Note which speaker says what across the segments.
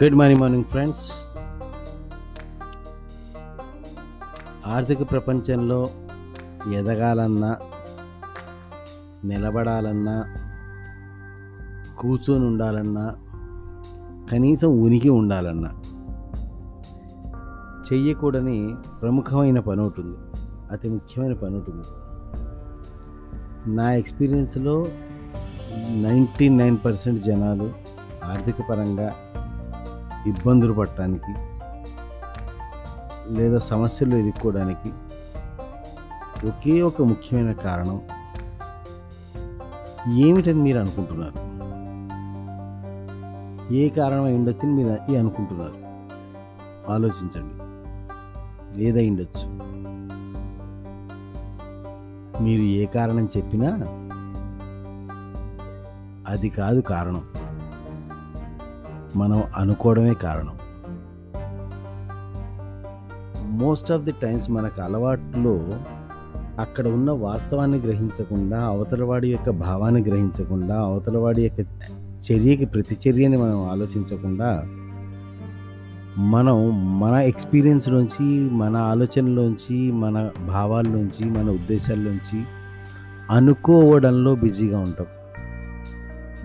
Speaker 1: Good morning morning friends ఆర్థిక ప్రపంచంలో ఎదగాలన్నా నిలబడాలన్నా కూర్చొని ఉండాలన్నా కనీసం ఉనికి ఉండాలన్నా చెయ్యకూడని ప్రముఖమైన పని ఒకటి ఉంది అతి ముఖ్యమైన పని ఒకటి నా ఎక్స్పీరియన్స్లో నైంటీ నైన్ పర్సెంట్ జనాలు ఆర్థిక పరంగా ఇబ్బందులు పడటానికి లేదా సమస్యలు ఎదుర్కోవడానికి ఒకే ఒక ముఖ్యమైన కారణం ఏమిటని మీరు అనుకుంటున్నారు? ఏ కారణం అయి ఉండొచ్చని మీరు అనుకుంటున్నారు? ఆలోచించండి. ఏదై ఉండొచ్చు? మీరు ఏ కారణం చెప్పినా అది కాదు కారణం. మనం అనుకోవడమే కారణం. మోస్ట్ ఆఫ్ ది టైమ్స్ మనకు అలవాట్లో అక్కడ ఉన్న వాస్తవాన్ని గ్రహించకుండా అవతలవాడి యొక్క భావాన్ని గ్రహించకుండా అవతలవాడి యొక్క చర్యకి ప్రతిచర్యని మనం ఆలోచించకుండా మనం మన ఎక్స్పీరియన్స్లోంచి మన ఆలోచనలోంచి మన భావాల్లోంచి మన ఉద్దేశాల్లోంచి అనుకోవడంలో బిజీగా ఉంటాం.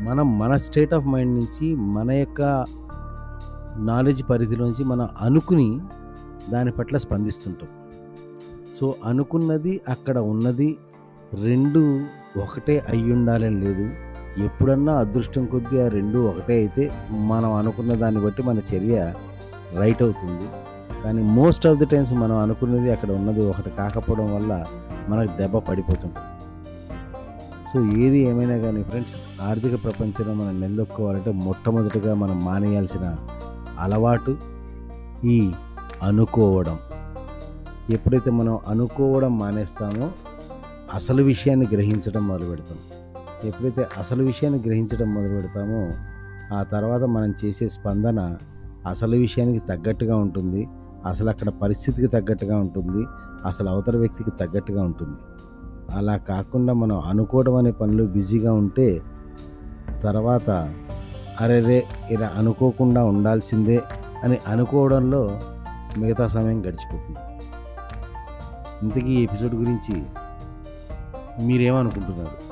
Speaker 1: మనం మన స్టేట్ ఆఫ్ మైండ్ నుంచి మన యొక్క నాలెడ్జ్ పరిధిలోంచి మనం అనుకుని దాని పట్ల స్పందిస్తుంటాం. సో అనుకున్నది అక్కడ ఉన్నది రెండు ఒకటే అయి ఉండాలని లేదు. ఎప్పుడన్నా అదృష్టం కొద్దీ ఆ రెండు ఒకటే అయితే మనం అనుకున్న దాన్ని బట్టి మన చర్య రైట్ అవుతుంది. కానీ మోస్ట్ ఆఫ్ ది టైమ్స్ మనం అనుకున్నది అక్కడ ఉన్నది ఒకటి కాకపోవడం వల్ల మనకు దెబ్బ పడిపోతుంటుంది. సో ఏది ఏమైనా కానీ ఫ్రెండ్స్ ఆర్థిక ప్రపంచంలో మనం నిలదొక్కోవాలంటే మొట్టమొదటిగా మనం మానేయాల్సిన అలవాటు ఈ అనుకోవడం. ఎప్పుడైతే మనం అనుకోవడం మానేస్తామో అసలు విషయాన్ని గ్రహించడం మొదలు పెడతాం. ఎప్పుడైతే అసలు విషయాన్ని గ్రహించడం మొదలు పెడతామో ఆ తర్వాత మనం చేసే స్పందన అసలు విషయానికి తగ్గట్టుగా ఉంటుంది. అసలు అక్కడ పరిస్థితికి తగ్గట్టుగా ఉంటుంది. అసలు అవతల వ్యక్తికి తగ్గట్టుగా ఉంటుంది. అలా కాకుండా మనం అనుకోవడం అనే పనులు బిజీగా ఉంటే తర్వాత అరేరే ఇలా అనుకోకుండా ఉండాల్సిందే అని అనుకోవడంలో మిగతా సమయం గడిచిపోతుంది. ఇంతకీ ఈ ఎపిసోడ్ గురించి మీరేమనుకుంటున్నారు?